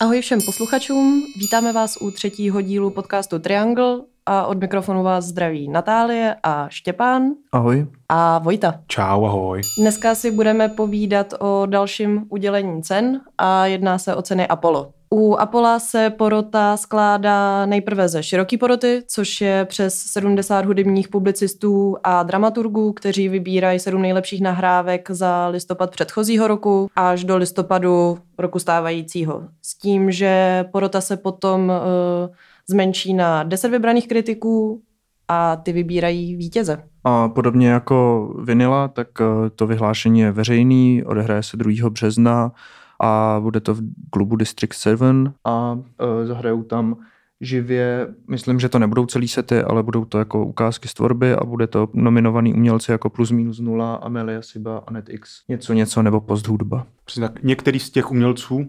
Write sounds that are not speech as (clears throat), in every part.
Ahoj všem posluchačům, vítáme vás u třetího dílu podcastu Triangle a od mikrofonu vás zdraví Natálie a Štěpán. Ahoj. A Vojta. Čau, ahoj. Dneska si budeme povídat o dalším udělení cen a jedná se o ceny Apollo. U Apola se porota skládá nejprve ze široký poroty, což je přes 70 hudebních publicistů a dramaturgů, kteří vybírají sedm nejlepších nahrávek za listopad předchozího roku až do listopadu roku stávajícího. S tím, že porota se potom uh, zmenší na 10 vybraných kritiků a ty vybírají vítěze. A podobně jako Vinila, tak uh, to vyhlášení je veřejný, odehraje se 2. března a bude to v klubu District 7 a uh, zahrajou tam živě, myslím, že to nebudou celý sety, ale budou to jako ukázky z tvorby a bude to nominovaný umělci jako Plus Minus Nula, Amelia Siba, Anet X, něco něco nebo post hudba. Tak některý z těch umělců,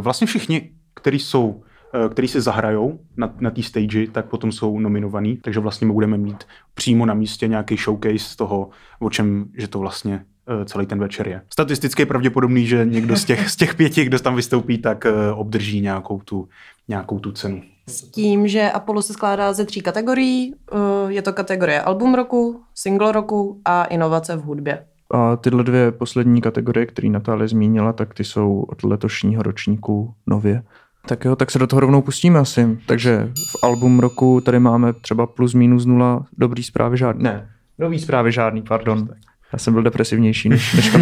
vlastně všichni, kteří jsou který se zahrajou na, na té stage, tak potom jsou nominovaný, takže vlastně budeme mít přímo na místě nějaký showcase toho, o čem, že to vlastně celý ten večer je. Statisticky je pravděpodobný, že někdo z těch, z těch pěti, kdo tam vystoupí, tak eh, obdrží nějakou tu, nějakou tu cenu. S tím, že Apollo se skládá ze tří kategorií. Eh, je to kategorie album roku, single roku a inovace v hudbě. A tyhle dvě poslední kategorie, které Natálie zmínila, tak ty jsou od letošního ročníku nově. Tak jo, tak se do toho rovnou pustíme asi. Takže v album roku tady máme třeba plus minus nula, dobrý zprávy žádný. Ne, nový zprávy žádný, pardon. Já jsem byl depresivnější než, než (laughs)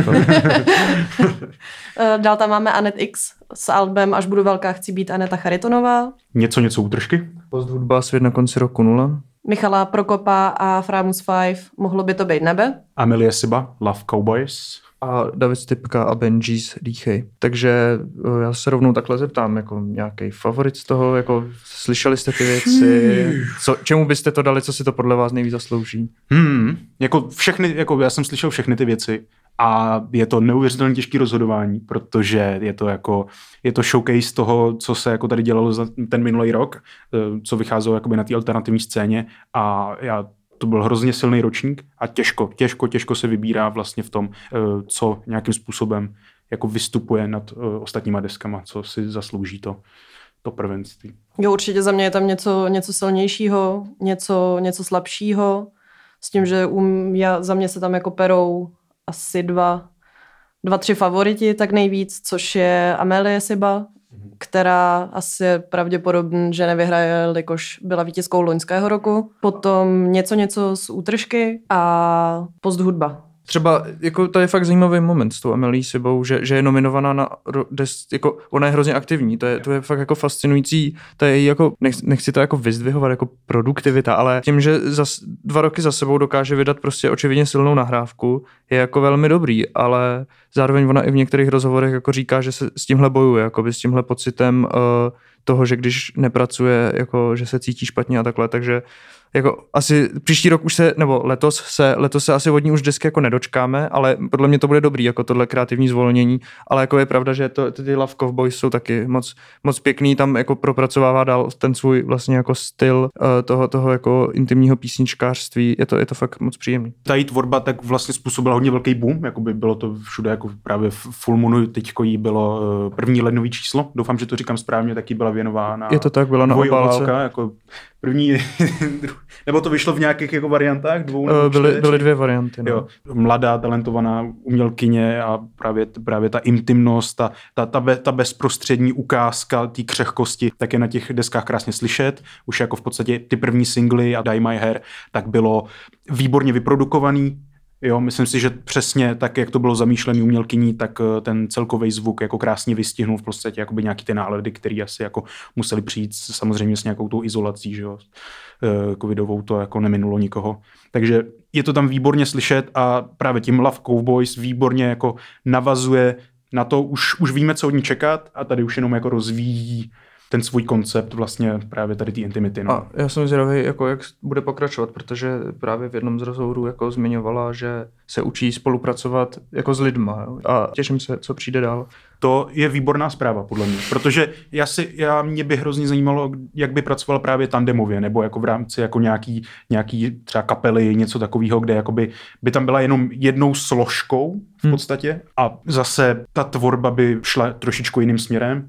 eh, Dál tam máme Anet X s albem Až budu velká, chci být Aneta Charitonová. Něco, něco útržky. Post hudba Svět na konci roku nula. Michala Prokopa a Framus 5 Mohlo by to být nebe. Amelie Siba, Love Cowboys a David Stipka a Benji's Dýchej. Takže eh, já se rovnou takhle zeptám, jako nějaký favorit z toho, jako slyšeli jste ty věci, co, čemu byste to dali, co si to podle vás nejvíc zaslouží? Hmm, jako všechny, jako já jsem slyšel všechny ty věci a je to neuvěřitelně těžké rozhodování, protože je to jako, je to showcase toho, co se jako tady dělalo za ten minulý rok, eh, co vycházelo jakoby na té alternativní scéně a já to byl hrozně silný ročník a těžko, těžko, těžko se vybírá vlastně v tom, eh, co nějakým způsobem jako vystupuje nad eh, ostatníma deskama, co si zaslouží to, to prvenství. Jo, určitě za mě je tam něco, něco silnějšího, něco, něco slabšího, s tím, že um, já, za mě se tam jako perou asi dva, dva, tři favoriti, tak nejvíc, což je Amelie Siba, která asi je pravděpodobně, že nevyhraje, jakož byla vítězkou loňského roku. Potom něco něco z útržky a post hudba. Třeba, jako to je fakt zajímavý moment s tou Emilí Sibou, že, že je nominovaná na, jako, ona je hrozně aktivní, to je, to je fakt jako fascinující, to je jako, nech, nechci to jako vyzdvihovat jako produktivita, ale tím, že za dva roky za sebou dokáže vydat prostě očividně silnou nahrávku, je jako velmi dobrý, ale zároveň ona i v některých rozhovorech jako říká, že se s tímhle bojuje, jako by s tímhle pocitem uh, toho, že když nepracuje, jako, že se cítí špatně a takhle, takže jako asi příští rok už se, nebo letos se, letos se asi od ní už desky jako nedočkáme, ale podle mě to bude dobrý, jako tohle kreativní zvolnění, ale jako je pravda, že to, ty Love Cowboys jsou taky moc, moc pěkný, tam jako propracovává dál ten svůj vlastně jako styl uh, toho, toho jako intimního písničkářství, je to, je to fakt moc příjemný. Ta její tvorba tak vlastně způsobila hodně velký boom, jako by bylo to všude, jako právě v Full Moonu teďko jí bylo uh, první lednový číslo, doufám, že to říkám správně, taky byla věnována. Je to tak, byla na obálce. jako první, (laughs) nebo to vyšlo v nějakých jako variantách? Dvou nebo eh, byly, byly dvě varianty. No. Jo, mladá, talentovaná umělkyně a právě, právě ta intimnost, ta, ta, ta, be, ta bezprostřední ukázka té křehkosti, tak je na těch deskách krásně slyšet. Už jako v podstatě ty první singly a Die My Hair, tak bylo výborně vyprodukovaný, Jo, myslím si, že přesně tak, jak to bylo zamýšlený umělkyní, tak eh, ten celkový zvuk jako krásně vystihnul v podstatě jakoby nějaký ty nálady, které asi jako museli přijít samozřejmě s nějakou tou izolací, že jo. Eh, covidovou to jako neminulo nikoho. Takže je to tam výborně slyšet a právě tím Love Cowboys výborně jako navazuje na to, už, už víme, co od ní čekat a tady už jenom jako rozvíjí ten svůj koncept vlastně právě tady té intimity. No. A já jsem zvědavý, jako jak bude pokračovat, protože právě v jednom z rozhovorů jako zmiňovala, že se učí spolupracovat jako s lidma jo? a těším se, co přijde dál. To je výborná zpráva, podle mě, protože já si, já, mě by hrozně zajímalo, jak by pracoval právě tandemově, nebo jako v rámci jako nějaký, nějaký třeba kapely, něco takového, kde jakoby by tam byla jenom jednou složkou v Hmm. podstatě a zase ta tvorba by šla trošičku jiným směrem.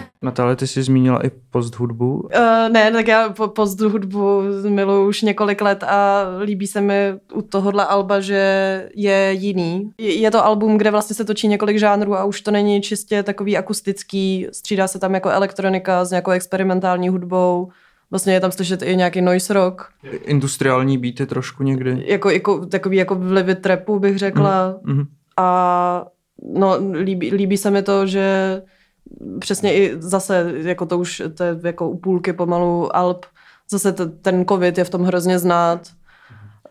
Natálie, ty jsi zmínila i post hudbu. Uh, ne, tak já po, post hudbu miluji už několik let a líbí se mi u tohohle alba, že je jiný. Je, to album, kde vlastně se točí několik žánrů a už to není čistě takový akustický, střídá se tam jako elektronika s nějakou experimentální hudbou. Vlastně je tam slyšet i nějaký noise rock, Industriální beaty trošku někdy. jako, jako takový jako vlivy trapu bych řekla. Mhm. A no, líbí, líbí se mi to, že přesně i zase, jako to už to je jako u půlky pomalu Alp, zase t- ten covid je v tom hrozně znát.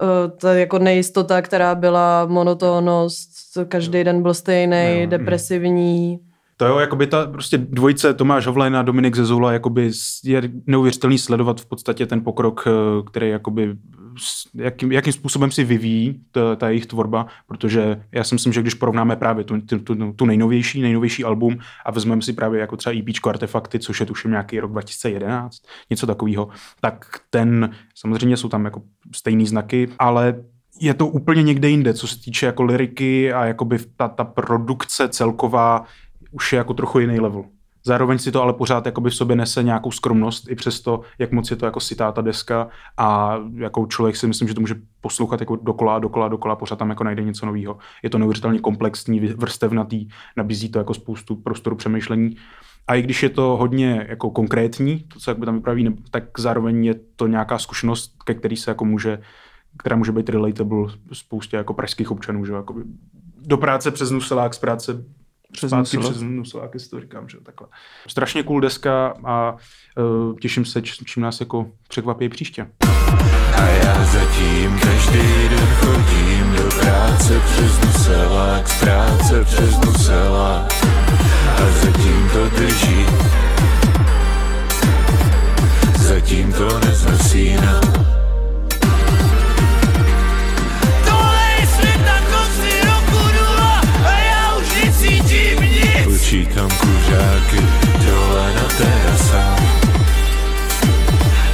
Eh, To je jako nejistota, která byla monotónnost, každý den byl stejný, Jo, depresivní. To jo, jakoby ta prostě dvojice Tomáš Hovlen a Dominik Zezula, jakoby je neuvěřitelný sledovat v podstatě ten pokrok, eh, který jakoby jakým, jakým způsobem si vyvíjí ta, ta jejich tvorba, protože já si myslím, že když porovnáme právě tu, tu, tu, tu nejnovější, nejnovější album a vezmeme si právě jako třeba EPčko Artefakty, což je tuším nějaký rok 2011, něco takového, tak ten, samozřejmě jsou tam jako stejný znaky, ale je to úplně někde jinde, co se týče jako liriky a jakoby ta, ta produkce celková už je jako trochu jiný level. Zároveň si to ale pořád jakoby v sobě nese nějakou skromnost, i přesto, jak moc je to jako sitáta deska a jako člověk si myslím, že to může poslouchat jako dokola, dokola, dokola, pořád tam jako najde něco nového. Je to neuvěřitelně komplexní, vrstevnatý, nabízí to jako spoustu prostoru přemýšlení. A i když je to hodně jako konkrétní, to, co jak by tam vypraví, tak zároveň je to nějaká zkušenost, ke který se jako může, která může být relatable spoustě jako pražských občanů, že jo, jakoby do práce přes Nuselák, z práce Přes zpátky přes Nuselák, jestli to říkám, že jo, takhle. Strašně cool deska a uh, těším se, čím nás jako překvapí příště. A já zatím každý den chodím do práce přes Nuselák, z práce přes Nuselák a zatím to drží. Zatím to nezasíná. Nic. Počítám kuřáky dole na terasách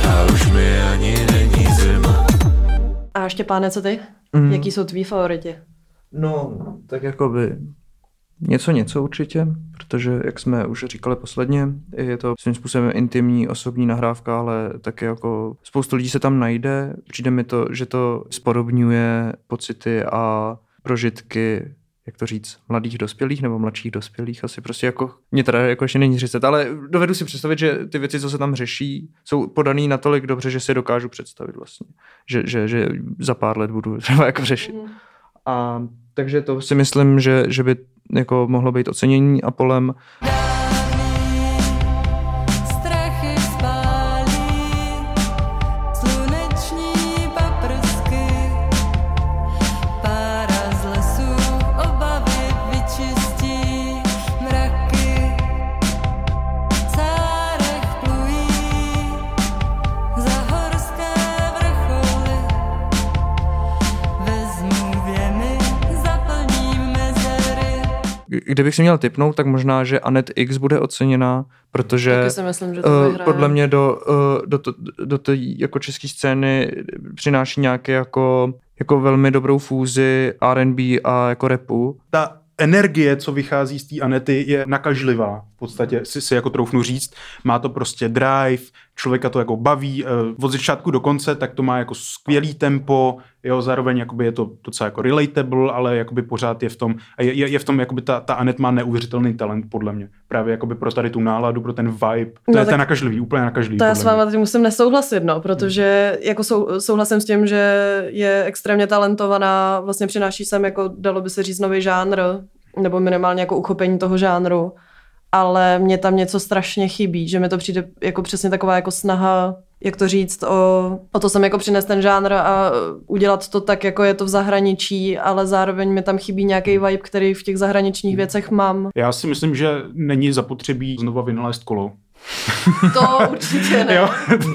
a už mi ani není zima. A Štěpáne, co ty? Mm. Jaký jsou tvý favoriti? No, tak jakoby něco něco určitě, protože jak jsme už říkali posledně, je to svým způsobem intimní, osobní nahrávka, ale taky jako spoustu lidí se tam najde. Přijde mi to, že to spodobňuje pocity a prožitky jak to říct, mladých dospělých nebo mladších dospělých, asi prostě jako, mě teda jako ještě není 30, ale dovedu si představit, že ty věci, co se tam řeší, jsou podaný natolik dobře, že si dokážu představit vlastně, že, že, že za pár let budu (laughs) třeba jako řešit. A takže to si myslím, že, že by jako mohlo být ocenění Apolem. Strachy Kdybych si měl typnout, tak možná, že Anet X bude oceněná, protože Taky si myslím, že to eh, vyhraje. podle mě do, eh, do, to- do té jako české scény přináší nějaké jako, jako velmi dobrou fúzi R&B a jako repu. Ta energie, co vychází z té Anety, je nakažlivá. V podstatě si, si jako troufnu říct. Má to prostě drive, člověka to jako baví. eh, Od začátku do konce, tak to má jako skvělý tempo, jo, zároveň jakoby je to docela jako relatable, ale jakoby pořád je v tom, a je, je, je v tom, jakoby ta, ta Anet má neuvěřitelný talent, podle mě. Právě jakoby pro tady tu náladu, pro ten vibe. To No je ten nakažlivý, úplně nakažlivý. To já s váma teď musím nesouhlasit, no, protože jako sou, souhlasím s tím, že je extrémně talentovaná, vlastně přináší sem jako, dalo by se říct, nový žánr, nebo minimálně jako uchopení toho žánru, ale mě tam něco strašně chybí, že mi to přijde jako přesně taková jako snaha jak to říct, o, o to jsem jako přines ten žánr a udělat to tak, jako je to v zahraničí, ale zároveň mi tam chybí nějaký vibe, který v těch zahraničních věcech mám. Já si myslím, že není zapotřebí znova vynalézt kolo. To určitě ne. (laughs) Jo.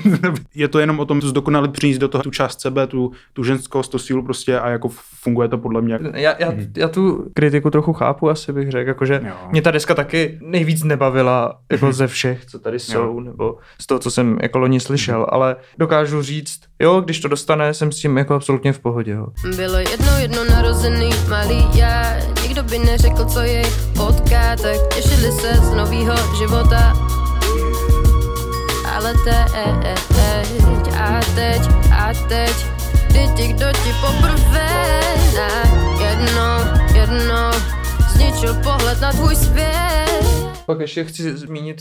(laughs) je to jenom o tom zdokonalit přinést do toho tu část sebe, tu, tu ženskost, tu sílu prostě a jako funguje to podle mě. Já, já, já tu kritiku trochu chápu, asi bych řekl, jakože Jo. mě ta deska taky nejvíc nebavila jako ze všech, co tady jsou, nebo z toho, co jsem jako loni slyšel, ale dokážu říct, jo, když to dostane, jsem s tím jako absolutně v pohodě. Jo. Bylo jedno jedno narozený malý já Nikdo by neřekl, co jej potká Tak těšili se z novýho života Ale teď a teď a teď ti kdo ti poprvé na jednou, jednou Zničil pohled na tvůj svět Pak ještě chci zmínit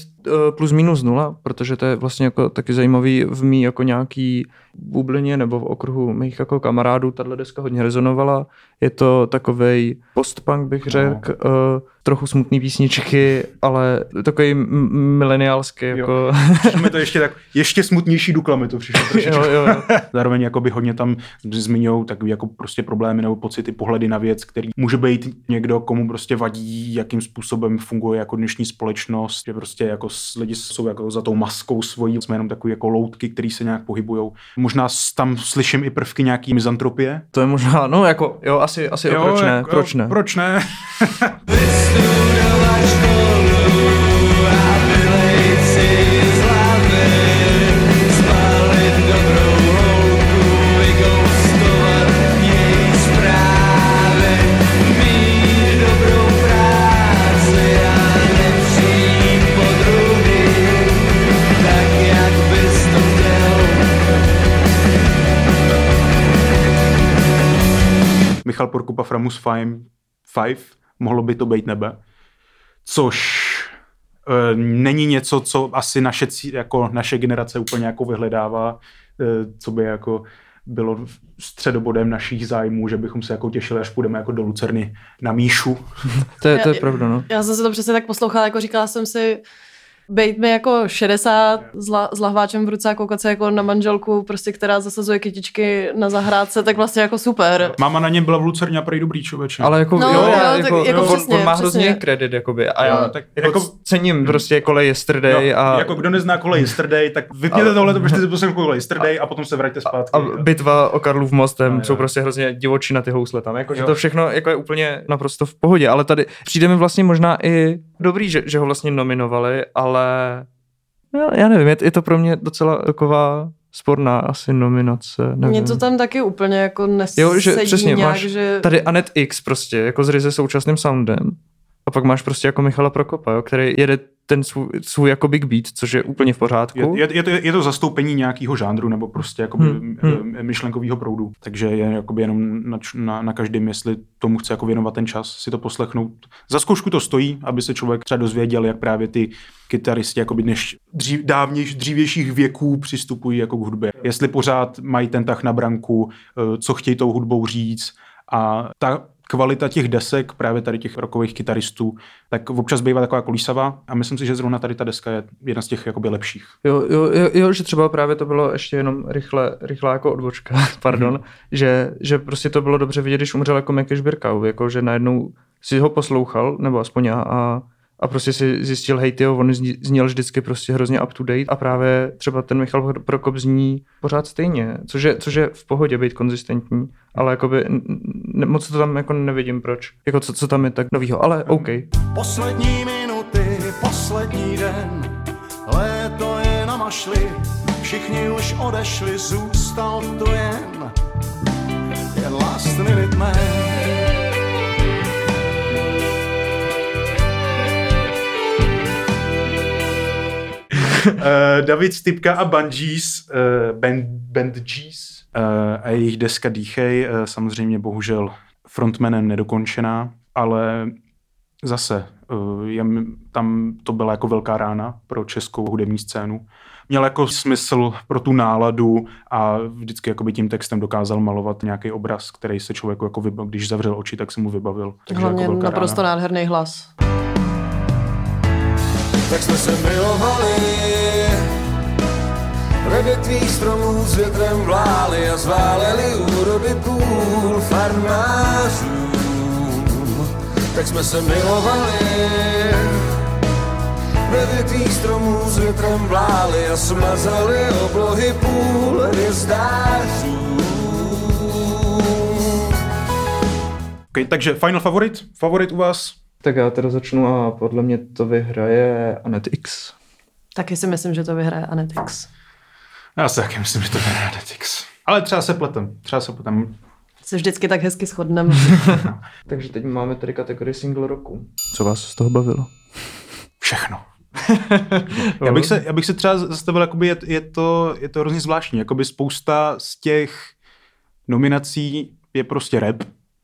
plus minus nula, protože to je vlastně jako taky zajímavý v mý jako nějaký bublině nebo v okruhu mých jako kamarádů. Tahle deska hodně rezonovala. Je to takovej postpunk, bych řekl, no. Trochu smutný písničky, ale takový mileniálský jako... Přišlo to ještě tak, ještě smutnější dukla mi to přišlo jo, jo, jo. Zároveň jakoby hodně tam zmiňují takový jako prostě problémy nebo pocity, pohledy na věc, který může být někdo, komu prostě vadí, jakým způsobem funguje jako dnešní společnost, že prostě jako lidi jsou jako za tou maskou svojí, jsme jenom takový jako loutky, který se nějak pohybují. Možná tam slyším i prvky nějaký mizantropie. To je možná, no jako, jo, asi, asi jo, proč ne, jako- proč ne. Proč ne? (laughs) Michal Porkupa Framus Five, Five, mohlo by to být nebe. Což e, není něco, co asi naše, jako naše generace úplně jako vyhledává, e, co by jako bylo středobodem našich zájmů, že bychom se jako těšili, až půjdeme jako do Lucerny na Míšu. To je, to je Já- pravda, no. Já jsem se to přesně tak poslouchala, jako říkala jsem si, bejt mi jako 60 s, la, s lahváčem v ruce a koukat se jako na manželku, prostě, která zasazuje kytičky na zahrádce, tak vlastně jako super. Máma na něm byla v Lucerně a prý dobrý člověče. Ale jako, No, jo, jo, já, tak jako, jako jo, on, přesně, on má přesně. hrozně kredit, jakoby. A já Jo, tak jako, jako- cením prostě kolej Yesterday a, Jako kdo nezná kole Yesterday, tak vypněte tohle, to prostě si (laughs) poslechnout kole Yesterday a potom se vraťte zpátky. a bitva o Karlův mostem No, jo. jsou prostě hrozně divočí na ty housle tam. Jako, že to všechno jako je úplně naprosto v pohodě, ale tady přijde mi vlastně možná i dobrý, že, že ho vlastně nominovali, ale no, já nevím, je, je to pro mě docela taková sporná asi nominace. Nevím. Mně to tam taky úplně jako nesedí Jo, že přesně, nějak, máš že... tady Anet X prostě, jako s ryze současným soundem. A pak máš prostě jako Michala Prokopa, jo, který jede ten svůj, svůj jako big beat, což je úplně v pořádku. Je, je, je, to, je to zastoupení nějakého žánru nebo prostě jakoby Hmm, hmm, myšlenkového proudu. Takže je jakoby jenom na, na, na každém, jestli tomu chce jako věnovat ten čas, si to poslechnout. Za zkoušku to stojí, aby se člověk třeba dozvěděl, jak právě ty kytaristi jakoby dnež dřív, dávnějš, dřívějších věků přistupují jako k hudbě. Jestli pořád mají ten tah na branku, eh, co chtějí tou hudbou říct a ta kvalita těch desek, právě tady těch rokových kytaristů, tak občas bývá taková kolísavá a myslím si, že zrovna tady ta deska je jedna z těch jakoby lepších. Jo, jo, jo, jo, že třeba právě to bylo ještě jenom rychle, rychlá jako odbočka, (laughs) pardon, Mhm. že, že prostě to bylo dobře vidět, když umřel jako Mekeš Birkau, jako že najednou si ho poslouchal, nebo aspoň já, a, a prostě si zjistil, hej tyjo, on zněl vždycky prostě hrozně up to date a právě třeba ten Michal Prokop zní pořád stejně, což je, což je v pohodě být konzistentní, ale jakoby n- n- moc to tam jako nevidím proč, jako co, co tam je tak novýho, ale OK. Poslední minuty, poslední den, léto je na mašli, všichni už odešli, zůstal tu jen, jen last minute man. (laughs) David Stipka a Bungees, uh, band, band G's uh, a jejich deska Dýchej, uh, samozřejmě bohužel frontmanem nedokončená, ale zase uh, je, tam to byla jako velká rána pro českou hudební scénu. Měl jako smysl pro tu náladu a vždycky jakoby tím textem dokázal malovat nějaký obraz, který se člověku jako vybavil, když zavřel oči, tak se mu vybavil. Takže Hlavně jako velká naprosto rána. nádherný hlas. Tak jsme se milovali, Ve větvích stromů s větrem vlály a zváleli úrody půl farmářů. Tak jsme se milovali ve větvích stromů s větrem vlály a smazali oblohy půl hvězdářů. Okay, takže final favorit? Favorit u vás? Tak já teda začnu a podle mě to vyhraje Anet X. Taky si myslím, že to vyhraje Anetix. Já si taky myslím, že to je Netflix. Ale třeba se pletem. Třeba se pletem. Se vždycky tak hezky shodneme. (laughs) Takže teď máme tady kategorii single roku. Co vás z toho bavilo? Všechno. (laughs) já, bych se, já bych se třeba zastavil, jakoby je, je, to, je to hrozně zvláštní. Jakoby spousta z těch nominací je prostě rap,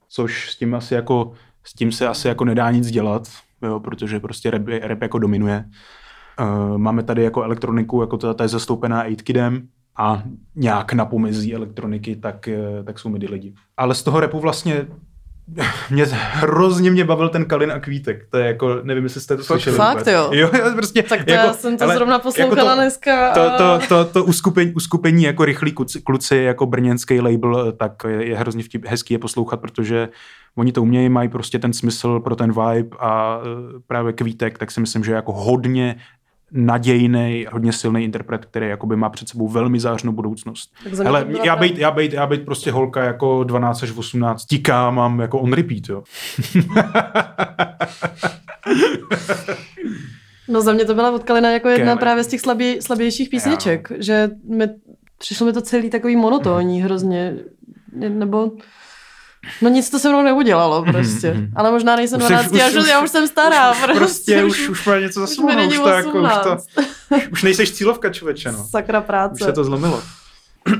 což s tím asi jako, s tím se asi jako nedá nic dělat, jo, protože prostě rap, rap jako dominuje. Uh, máme tady jako elektroniku, jako ta, ta je zastoupená 8kidem a nějak na pomezí elektroniky, tak, eh, tak jsou midi lidi. Ale z toho repu vlastně (laughs) mě hrozně mě bavil ten Kalin a Kvítek. To je jako, nevím, jestli jste to slyšeli. fakt, vůbec. jo? Jo, jo, prostě. Tak to já jsem to zrovna poslouchala dneska To, a- to, to, to uskupení, uskupení jako rychlí kluci, kluci, jako brněnský label, tak je, je hrozně vtip, hezký je poslouchat, protože oni to umějí, mají prostě ten smysl pro ten vibe a eh, právě Kvítek, tak si myslím, že je jako hodně nadějný, hodně silný interpret, který jakoby má před sebou velmi zářnou budoucnost. Byla já být, já, být, já být prostě holka jako 12 až 18, tíká, mám jako on repeat, jo. (laughs) No za mě to byla od Kalina jako jedna Kelly. právě z těch slabě, slabějších písniček, že mi, přišlo mi to celý takový monotónní hrozně, nebo no nic to se mnou neudělalo prostě, ale možná nejsem Už jsi- 12, už- já, už, už- já už jsem stará, prostě, Prostě už, už má něco za už sebou, už to jako, už to, 18. už, už nejseš cílovka člověče, no. Sakra práce. Už se to zlomilo. (clears throat)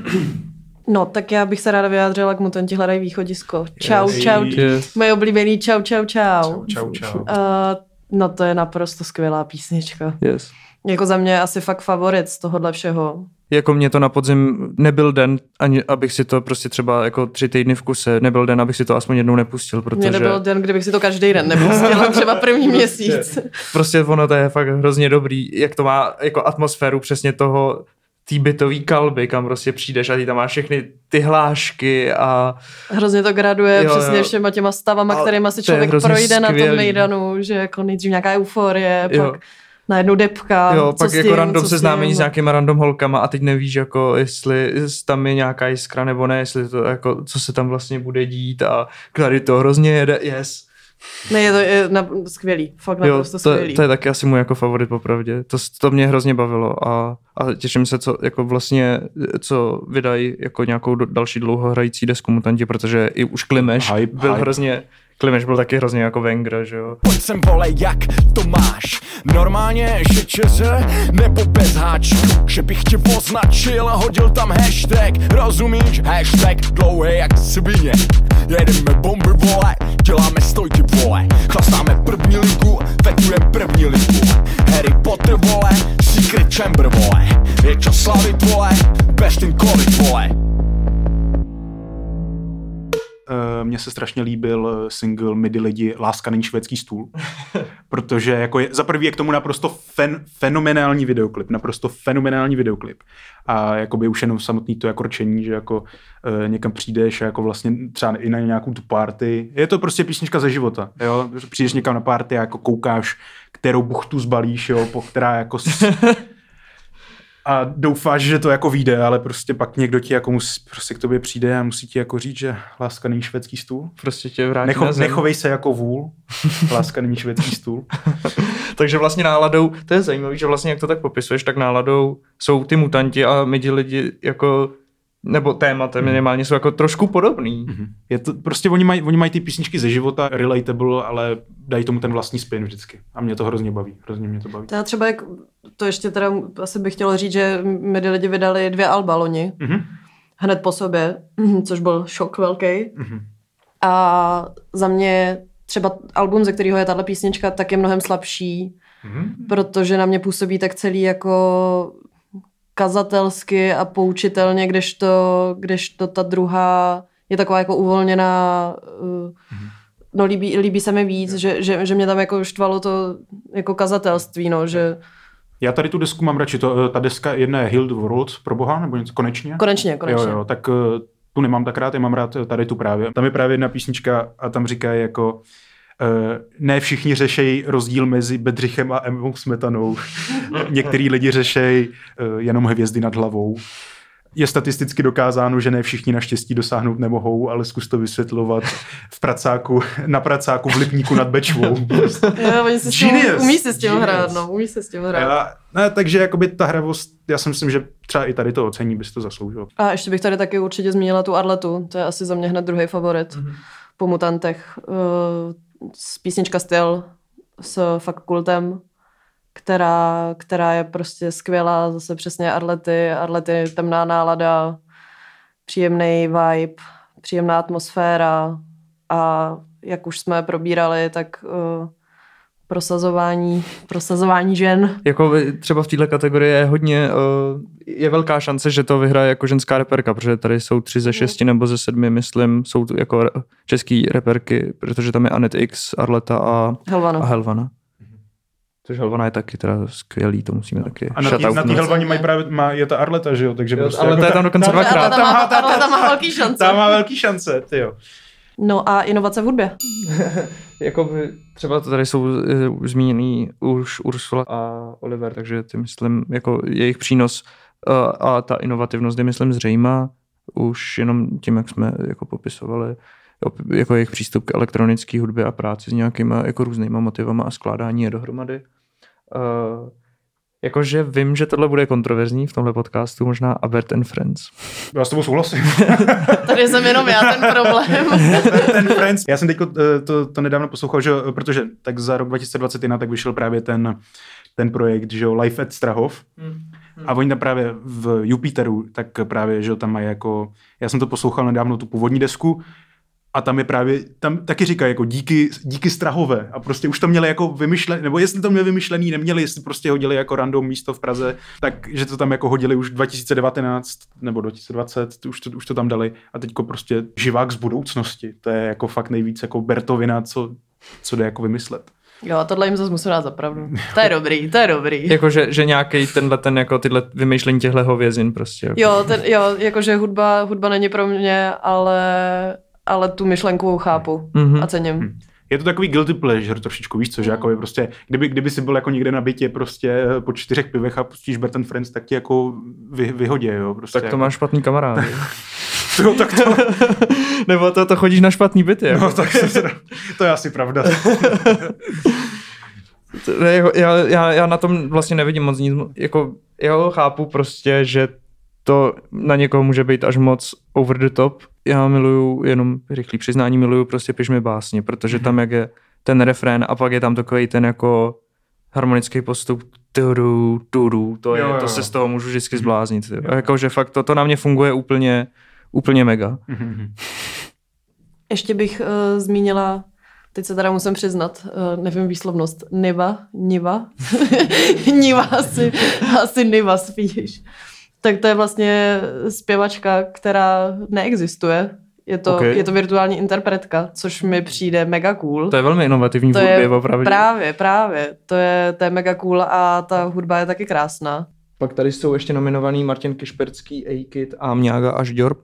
No, tak já bych se ráda vyjádřila k mutanti hledají východisko. Čau, Yes. čau. Yes. Moje oblíbený čau, čau, čau. Čau, čau, čau. Uh, no to je naprosto skvělá písnička. Yes. Jako za mě asi fakt favorit z tohohle všeho. Jako mě to na podzim nebyl den, ani abych si to prostě třeba jako tři týdny v kuse, nebyl den, abych si to aspoň jednou nepustil, protože Mně nebyl den, kdybych si to každý den nepustila, třeba první (laughs) měsíc. prostě ono to je fakt hrozně dobrý, jak to má jako atmosféru přesně toho tý bytový kalby, kam prostě přijdeš a ty tam máš všechny ty hlášky a Hrozně to graduje Jo, přesně jo. všema těma stavama, Ale kterýma si člověk projde na tom skvělý. mejdanu, že jako nejdřív nějaká euforie, Jo. pak najednou depka. jo, co pak s jako tím, random co s seznámení tím. s nějakýma random holkama a teď nevíš jako jestli tam je nějaká jiskra nebo ne, jestli to jako, co se tam vlastně bude dít a tady to hrozně jede, yes. Ne, je to je na, skvělý, fakt Jo, naprosto to, skvělý. to, je taky asi můj jako favorit popravdě. To, to mě hrozně bavilo a, a těším se, co jako vlastně, co vydají jako nějakou do, další dlouhohrající desku Mutanti, protože i už Klimeš Hype, byl hype. hrozně, Klimeš byl taky hrozně jako Wenger, že jo. Pojď sem vole, jak to máš? Normálně, že čeře, nebo bez háčku Že bych tě označil a hodil tam hashtag Rozumíš? Hashtag dlouhý jak svině Jedeme bomby vole, děláme stojky vole Chlastáme první ligu, vetujem první ligu Harry Potter vole, Secret Chamber vole Je čas slavit vole, best in college vole Mně se strašně líbil eh, single Midi lidi Láska není švédský stůl, (laughs) protože jako je, za prvý je k tomu naprosto fen, fenomenální videoklip, naprosto fenomenální videoklip. A jakoby už jenom samotný to jako rčení, že jako e, někam přijdeš a jako vlastně třeba i na nějakou tu party. Je to prostě písnička ze života, jo. Přijdeš někam na party a jako koukáš, kterou buchtu zbalíš, jo, po která jako s, (laughs) a doufáš, že to jako vyjde, ale prostě pak někdo ti jako musí, prostě k tobě přijde a musí ti jako říct, že láska není švédský stůl. Prostě tě vrátí Necho, na zem. nechovej se jako vůl, (laughs) láska není švédský stůl. (laughs) Takže vlastně náladou, to je zajímavé, že vlastně jak to tak popisuješ, tak náladou jsou ty mutanti a my ti lidi jako nebo tématem minimálně jsou jako trošku podobný. Je to, prostě oni mají, oni mají ty písničky ze života, relatable, ale dají tomu ten vlastní spin vždycky. A mě to hrozně baví, hrozně mě to baví. Já třeba, jak, to ještě teda asi bych chtěla říct, že Midi lidi vydali dvě alba loni, Mhm. hned po sobě, což byl šok velký. Mhm. A za mě třeba album, ze kterého je tahle písnička, tak je mnohem slabší, Mhm. protože na mě působí tak celý jako kazatelsky a poučitelně, kdežto, kdežto ta druhá je taková jako uvolněná, uh, no líbí, líbí se mi víc, že, že, že mě tam jako štvalo to jako kazatelství, no, že Já tady tu desku mám radši, to, eh, ta deska jedna je Healed World, pro boha, nebo něco, konečně? Konečně, konečně. Jo, jo, tak eh, tu nemám tak rád, já mám rád tady tu právě. Tam je právě jedna písnička a tam říká jako Uh, ne všichni řešejí rozdíl mezi Bedřichem a Emou Smetanou. (laughs) Některý lidi řešejí uh, jenom hvězdy nad hlavou. Je statisticky dokázáno, že ne všichni naštěstí dosáhnout nemohou, ale zkus to vysvětlovat v pracáku, na pracáku v Lipníku nad Bečvou. (laughs) Jo, oni se s tím, umí se s tím Genius. hrát, no, umí se s tím hrát. Já, ne, takže jakoby ta hravost, já si myslím, že třeba i tady to ocení, bys to zasloužil. A ještě bych tady taky určitě zmínila tu Arletu, to je asi za mě hned druhý favorit Mhm. mm-hmm. po Mutantech. Písnička Styl s fakultem, která, která je prostě skvělá, zase přesně Arlety, Arlety temná nálada, příjemný vibe, příjemná atmosféra a jak už jsme probírali, tak uh, prosazování, prosazování žen. Jako třeba v této kategorii je hodně, uh, je velká šance, že to vyhraje jako ženská reperka, protože tady jsou tři ze šesti nebo ze sedmi, myslím, jsou tu jako český reperky, protože tam je Anet X, Arleta a, Helvano. a Helvana. Což Helvana je taky teda skvělý, to musíme taky A na té shoutoutnout. Helvaně mají právě, má, je ta Arleta, že jo? Takže Jo, prostě ale jako to je ta- tam dokonce ta- dvakrát. Ta- má velký šance. Ta má velký šance, ty jo. No a inovace v hudbě. (laughs) Jakoby třeba to tady jsou uh, zmíněný už Ursula a Oliver, takže ty myslím, jako jejich přínos uh, a ta inovativnost je myslím zřejmá už jenom tím, jak jsme jako popisovali op- jako jejich přístup k elektronické hudbě a práci s nějakýma jako různýma motivama a skládání je dohromady. Uh, jakože vím, že tohle bude kontroverzní v tomhle podcastu, možná Abert and Friends. Já s tebou souhlasím. (laughs) Tady jsem jenom já ten problém. ten Friends. Já jsem teď to, to nedávno poslouchal, že, protože tak za rok 2021 tak vyšel právě ten, ten projekt, že jo, Life at Strahov. A oni tam právě v Jupiteru, tak právě, že jo, tam mají jako, já jsem to poslouchal nedávno, tu původní desku, a tam je právě, tam taky říkají jako díky, díky Strahové a prostě už to měli jako vymyšlený, nebo jestli to měli vymyšlený, neměli, jestli prostě hodili jako random místo v Praze, tak že to tam jako hodili už 2019 nebo 2020, to už to, už to tam dali a teďko prostě živák z budoucnosti, to je jako fakt nejvíc jako Bertovina, co, co jde jako vymyslet. Jo, tohle jim zase musím dát za pravdu. To je dobrý, to je dobrý. (laughs) Jakože že nějaký tenhle ten, jako tyhle vymýšlení těchto hovězin prostě. Jako. Jo, ten, jo, jakože hudba, hudba není pro mě, ale, ale tu myšlenku chápu Mhm. a cením. Hm. Je to takový guilty pleasure trošičku, víš co, že jako je prostě, kdyby, kdyby si byl jako někde na bytě prostě eh, po čtyřech pivech a pustíš Bert Friends, tak ti jako vy, vyhodě, jo, prostě. Tak to jako, máš špatný kamarád. (laughs) Jo, tak to, (laughs) Nebo to, to chodíš na špatný byty. Jako. no, tak se, to je asi pravda. (laughs) To- ne, já, já, já, na tom vlastně nevidím moc nic. Jako, já ho chápu prostě, že to na někoho může být až moc over the top. Já miluju jenom rychlý přiznání, miluju prostě pišmi básně, protože tam jak je ten refrén a pak je tam takový ten jako harmonický postup tudu, tudu, to, je, Jo, jo, to se z toho můžu vždycky zbláznit. Jo. Jako, že fakt to, to na mě funguje úplně, úplně mega. Ještě bych uh, zmínila, teď se teda musím přiznat, uh, nevím výslovnost, Niva, Niva, (laughs) Niva asi, asi Niva spíš. Tak to je vlastně zpěvačka, která neexistuje. Je to, Ok. je to virtuální interpretka, což mi přijde mega cool. To je velmi inovativní v To hudbě, je opravdu. právě, právě. To je, to je mega cool a ta hudba je taky krásná. Pak tady jsou ještě nominovaný Martin Kišperský, A-Kid a Mňága až Djorb.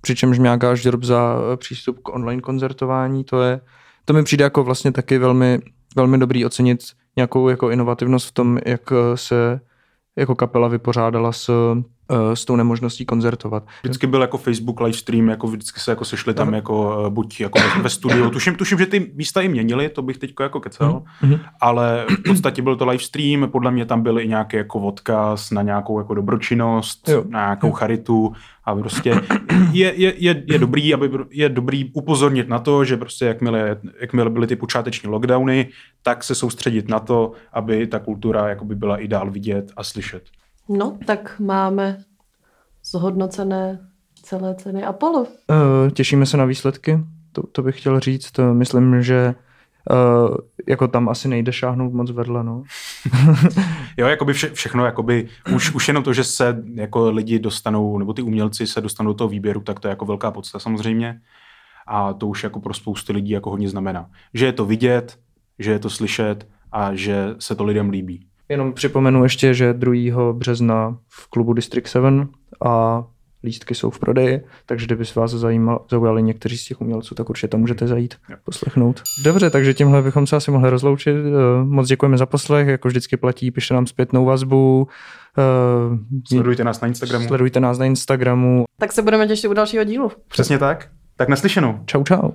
Přičemž Mňága až Djorb za eh, přístup k online koncertování, to je, to mi přijde jako vlastně taky velmi, velmi dobrý ocenit nějakou jako inovativnost v tom, jak eh, se jako kapela vypořádala s, s tou nemožností koncertovat. Vždycky byl jako Facebook livestream, jako vždycky se jako sešli tam jako eh, buď jako ve, studiu. Tuším, tuším, že ty místa i měnili, to bych teďko jako kecal, Mhm. ale v podstatě byl to livestream, podle mě tam byl i nějaký jako odkaz na nějakou jako dobročinnost, Jo. na nějakou charitu a prostě je, je, je, je, dobrý, aby je dobrý upozornit na to, že prostě jakmile, jakmile byly ty počáteční lockdowny, tak se soustředit na to, aby ta kultura jakoby byla i dál vidět a slyšet. No, tak máme zhodnocené celé ceny Apollo. Eh, Těšíme se na výsledky, to, to bych chtěl říct. Eh, Myslím, že eh, jako tam asi nejde šáhnout moc vedle, no. (laughs) Jo, jakoby vše, všechno, jakoby už, už jenom to, že se jako lidi dostanou, nebo ty umělci se dostanou do toho výběru, tak to je jako velká podsta samozřejmě. A to už jako pro spoustu lidí jako hodně znamená. Že je to vidět, že je to slyšet a že se to lidem líbí. Jenom připomenu ještě, že 2. března v klubu District 7 a lístky jsou v prodeji, takže kdyby se vás zajímal, zaujali někteří z těch umělců, tak určitě tam můžete zajít poslechnout. Dobře, takže tímhle bychom se asi mohli rozloučit. Eh, Moc děkujeme za poslech, jako vždycky platí, pište nám zpětnou vazbu. eh, Sledujte nás na Instagramu. Sledujte nás na Instagramu. Tak se budeme těšit u dalšího dílu. Přesně tak. Tak naslyšenou. Čau, čau.